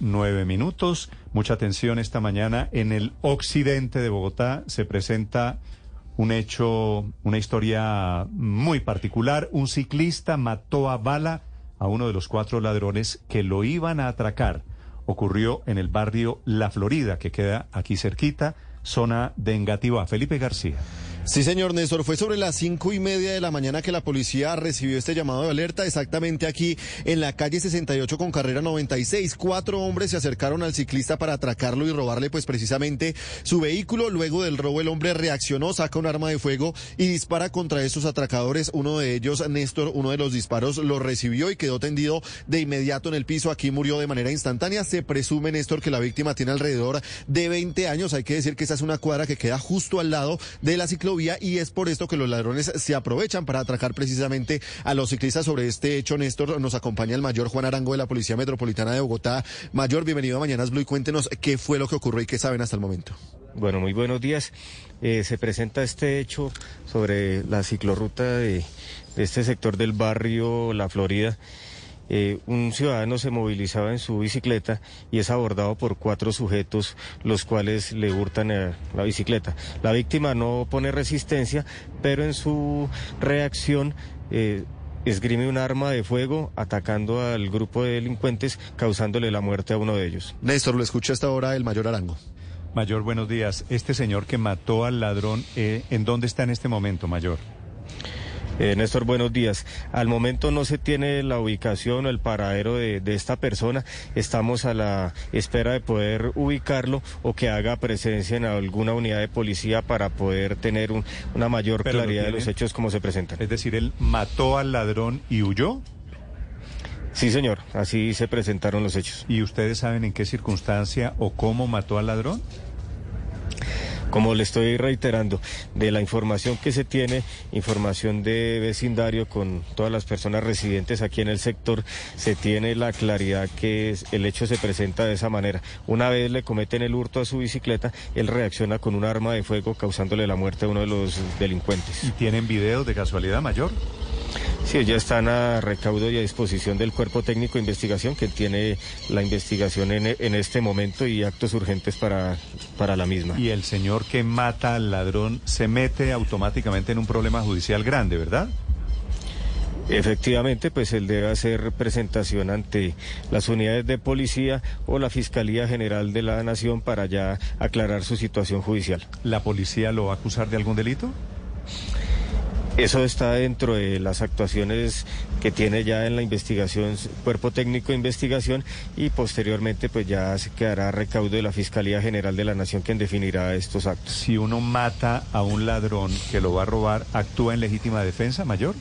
nueve minutos. Mucha atención esta mañana. En el occidente de Bogotá se presenta un hecho, una historia muy particular. Un ciclista mató a bala a uno de los cuatro ladrones que lo iban a atracar. Ocurrió en el barrio La Florida, que queda aquí cerquita, zona de Engativá. Felipe García. Sí, señor Néstor, fue sobre las cinco y media de la mañana que la policía recibió este llamado de alerta, exactamente aquí en la calle 68 con carrera 96. Cuatro hombres se acercaron al ciclista para atracarlo y robarle pues precisamente su vehículo. Luego del robo el hombre reaccionó, saca un arma de fuego y dispara contra estos atracadores. Uno de ellos, Néstor, uno de los disparos lo recibió y quedó tendido de inmediato en el piso. Aquí murió de manera instantánea. Se presume, Néstor, que la víctima tiene alrededor de 20 años. Hay que decir que esa es una cuadra que queda justo al lado de la ciclovía y es por esto que los ladrones se aprovechan para atracar precisamente a los ciclistas sobre este hecho. Néstor, nos acompaña el mayor Juan Arango de la Policía Metropolitana de Bogotá. Mayor, bienvenido a Mañanas cuéntenos qué fue lo que ocurrió y qué saben hasta el momento. Bueno, muy buenos días. Eh, se presenta este hecho sobre la ciclorruta de este sector del barrio La Florida. Eh, un ciudadano se movilizaba en su bicicleta y es abordado por cuatro sujetos los cuales le hurtan eh, la bicicleta. La víctima no pone resistencia, pero en su reacción eh, esgrime un arma de fuego atacando al grupo de delincuentes, causándole la muerte a uno de ellos. Néstor, lo escucha hasta ahora el mayor Arango. Mayor, buenos días. Este señor que mató al ladrón, ¿en dónde está en este momento, Mayor? Eh, Néstor, buenos días. Al momento no se tiene la ubicación o el paradero de, esta persona. Estamos a la espera de poder ubicarlo o que haga presencia en alguna unidad de policía para poder tener una mayor claridad de los hechos como se presentan. Es decir, él mató al ladrón y huyó. Sí, señor, así se presentaron los hechos. ¿Y ustedes saben en qué circunstancia o cómo mató al ladrón? Como le estoy reiterando, de la información que se tiene, información de vecindario con todas las personas residentes aquí en el sector, se tiene la claridad que el hecho se presenta de esa manera. Una vez le cometen el hurto a su bicicleta, él reacciona con un arma de fuego causándole la muerte a uno de los delincuentes. ¿Y tienen videos de casualidad mayor? Sí, ya están a recaudo y a disposición del Cuerpo Técnico de Investigación que tiene la investigación en, este momento y actos urgentes para, para la misma. Y el señor que mata al ladrón se mete automáticamente en un problema judicial grande, ¿verdad? Efectivamente, pues él debe hacer presentación ante las unidades de policía o la Fiscalía General de la Nación para ya aclarar su situación judicial. ¿La policía lo va a acusar de algún delito? Eso está dentro de las actuaciones que tiene ya en la investigación, cuerpo técnico de investigación y posteriormente pues ya se quedará recaudo de la Fiscalía General de la Nación quien definirá estos actos. Si uno mata a un ladrón que lo va a robar, ¿actúa en legítima defensa mayor?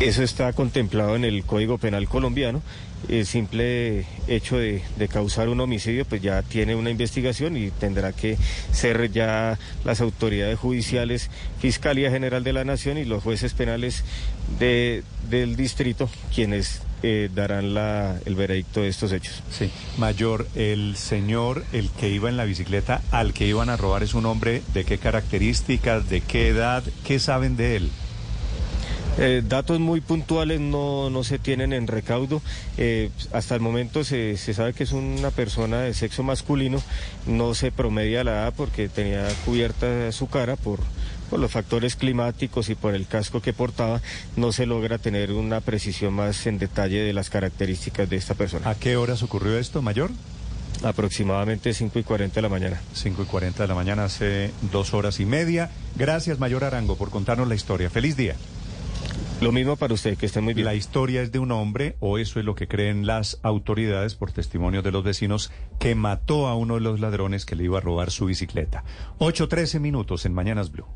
Eso está contemplado en el Código Penal colombiano. El simple hecho de, causar un homicidio, pues ya tiene una investigación y tendrá que ser ya las autoridades judiciales, Fiscalía General de la Nación y los jueces penales de, del distrito quienes eh, darán la, el veredicto de estos hechos. Sí, mayor, el señor, el que iba en la bicicleta, al que iban a robar es un hombre de qué características, de qué edad, qué saben de él. Eh, datos muy puntuales no, no, se tienen en recaudo. Eh, hasta el momento se, se, sabe que es una persona de sexo masculino. No se promedia la edad porque tenía cubierta su cara por, por los factores climáticos y por el casco que portaba. No se logra tener una precisión más en detalle de las características de esta persona. ¿A qué horas ocurrió esto, mayor? Aproximadamente 5 y 40 de la mañana. 5 y 40 de la mañana, hace dos horas y media. Gracias, Mayor Arango, por contarnos la historia. Feliz día. Lo mismo para usted, que esté muy bien. La historia es de un hombre, o eso es lo que creen las autoridades por testimonio de los vecinos, que mató a uno de los ladrones que le iba a robar su bicicleta. 8.13 minutos en Mañanas Blue.